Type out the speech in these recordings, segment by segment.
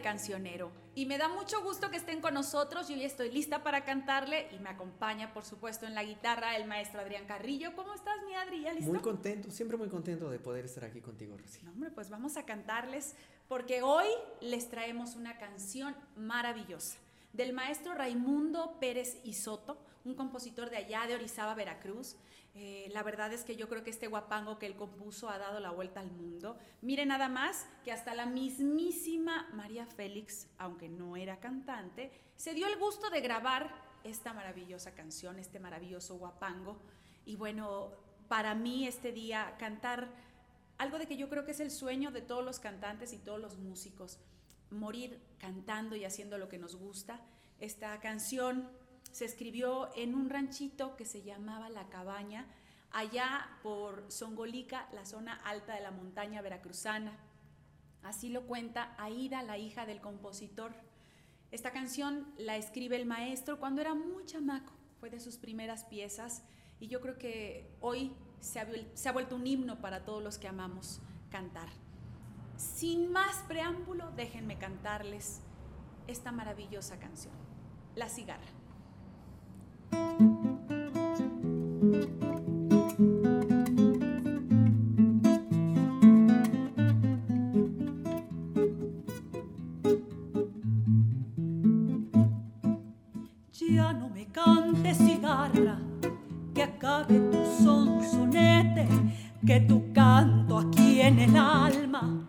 cancionero. Y me da mucho gusto que estén con nosotros. Yo ya estoy lista para cantarle y me acompaña, por supuesto, en la guitarra el maestro Adrián Carrillo. ¿Cómo estás, mi Adri? ¿Ya listo? Muy contento, siempre muy contento de poder estar aquí contigo, Rosy. hombre, pues vamos a cantarles porque hoy les traemos una canción maravillosa del maestro Raimundo Pérez Isoto, un compositor de allá de Orizaba, Veracruz. Eh, la verdad es que yo creo que este guapango que él compuso ha dado la vuelta al mundo. Mire nada más que hasta la mismísima María Félix, aunque no era cantante, se dio el gusto de grabar esta maravillosa canción, este maravilloso guapango. Y bueno, para mí este día cantar algo de que yo creo que es el sueño de todos los cantantes y todos los músicos, morir cantando y haciendo lo que nos gusta. Esta canción se escribió en un ranchito que se llamaba La Cabaña, allá por Songolica, la zona alta de la montaña veracruzana. Así lo cuenta Aida, la hija del compositor. Esta canción la escribe el maestro cuando era muy chamaco, fue de sus primeras piezas y yo creo que hoy se ha, se ha vuelto un himno para todos los que amamos cantar. Sin más preámbulo, déjenme cantarles esta maravillosa canción, La cigarra. Ya no me cantes cigarra, que acabe tu sonsonete, que tu canto aquí en el alma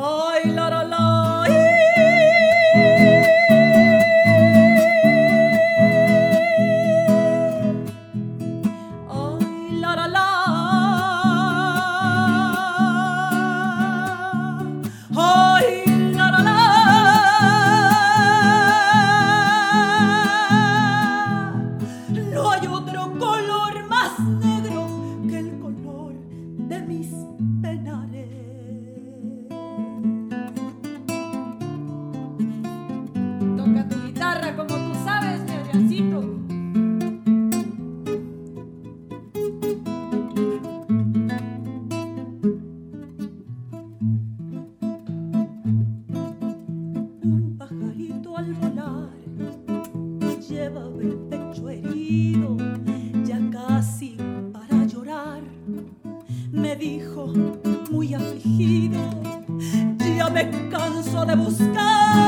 I love toca tu guitarra como tú sabes, Adriancito. Un pajarito al volar llevaba el pecho herido, ya casi para llorar. Me dijo muy afligido, ya me canso de buscar.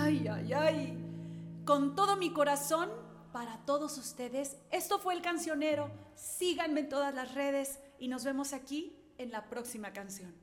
Ay, ay, ay. Con todo mi corazón para todos ustedes. Esto fue el cancionero. Síganme en todas las redes y nos vemos aquí en la próxima canción.